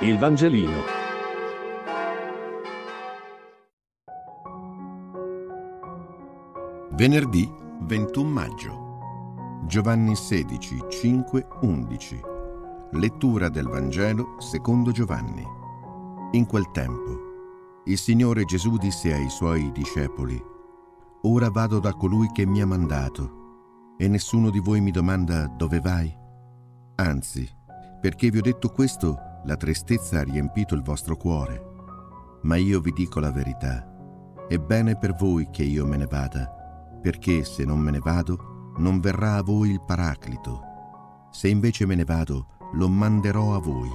Il Vangelino. Venerdì 21 maggio. Giovanni 16, 5, 11. Lettura del Vangelo secondo Giovanni. In quel tempo, il Signore Gesù disse ai suoi discepoli, Ora vado da colui che mi ha mandato, e nessuno di voi mi domanda dove vai? Anzi, perché vi ho detto questo, la tristezza ha riempito il vostro cuore. Ma io vi dico la verità. È bene per voi che io me ne vada, perché se non me ne vado, non verrà a voi il Paraclito. Se invece me ne vado, lo manderò a voi.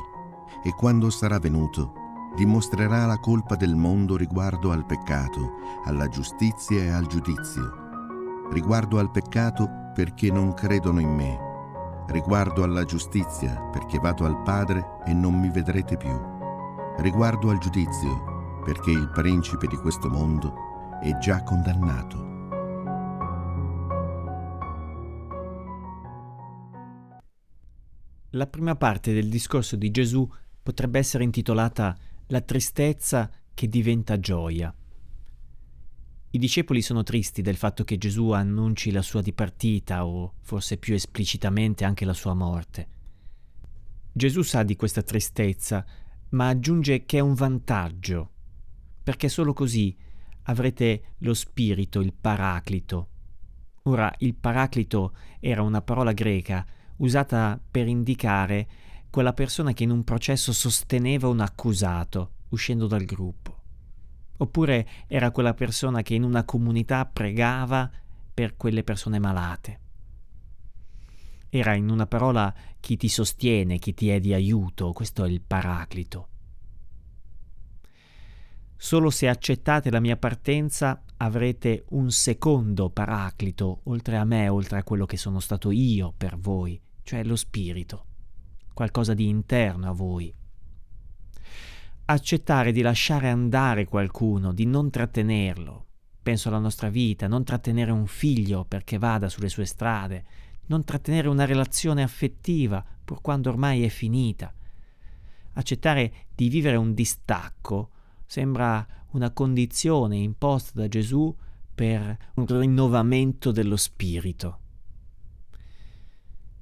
E quando sarà venuto, dimostrerà la colpa del mondo riguardo al peccato, alla giustizia e al giudizio. Riguardo al peccato perché non credono in me riguardo alla giustizia, perché vado al Padre e non mi vedrete più, riguardo al giudizio, perché il principe di questo mondo è già condannato. La prima parte del discorso di Gesù potrebbe essere intitolata La tristezza che diventa gioia. I discepoli sono tristi del fatto che Gesù annunci la sua dipartita o forse più esplicitamente anche la sua morte. Gesù sa di questa tristezza, ma aggiunge che è un vantaggio, perché solo così avrete lo spirito, il paraclito. Ora, il paraclito era una parola greca usata per indicare quella persona che in un processo sosteneva un accusato uscendo dal gruppo. Oppure era quella persona che in una comunità pregava per quelle persone malate. Era in una parola chi ti sostiene, chi ti è di aiuto, questo è il paraclito. Solo se accettate la mia partenza avrete un secondo paraclito, oltre a me, oltre a quello che sono stato io per voi, cioè lo spirito, qualcosa di interno a voi accettare di lasciare andare qualcuno, di non trattenerlo. Penso alla nostra vita, non trattenere un figlio perché vada sulle sue strade, non trattenere una relazione affettiva pur quando ormai è finita. Accettare di vivere un distacco sembra una condizione imposta da Gesù per un rinnovamento dello spirito.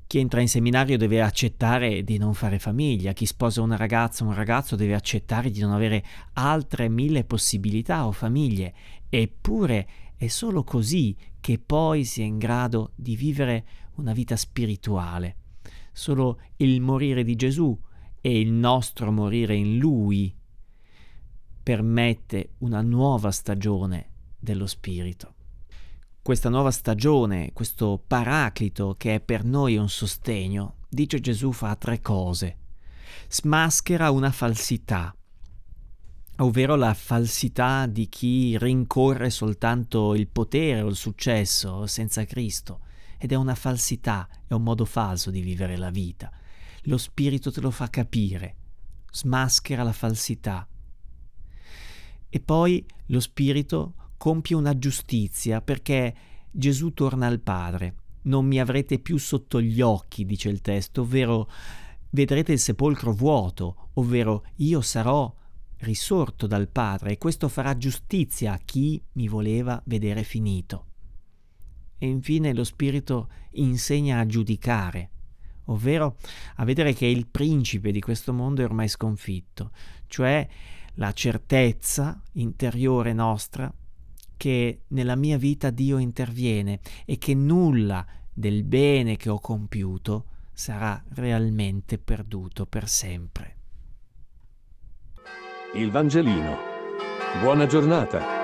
Chi entra in seminario deve accettare di non fare famiglia, chi sposa una ragazza o un ragazzo deve accettare di non avere altre mille possibilità o famiglie, eppure è solo così che poi si è in grado di vivere una vita spirituale. Solo il morire di Gesù e il nostro morire in Lui permette una nuova stagione dello Spirito questa nuova stagione, questo paraclito che è per noi un sostegno, dice Gesù fa tre cose. Smaschera una falsità, ovvero la falsità di chi rincorre soltanto il potere o il successo senza Cristo. Ed è una falsità, è un modo falso di vivere la vita. Lo Spirito te lo fa capire, smaschera la falsità. E poi lo Spirito compie una giustizia perché Gesù torna al Padre. Non mi avrete più sotto gli occhi, dice il testo, ovvero vedrete il sepolcro vuoto, ovvero io sarò risorto dal Padre e questo farà giustizia a chi mi voleva vedere finito. E infine lo Spirito insegna a giudicare, ovvero a vedere che il principe di questo mondo è ormai sconfitto, cioè la certezza interiore nostra che nella mia vita Dio interviene e che nulla del bene che ho compiuto sarà realmente perduto per sempre. Il Vangelino. Buona giornata.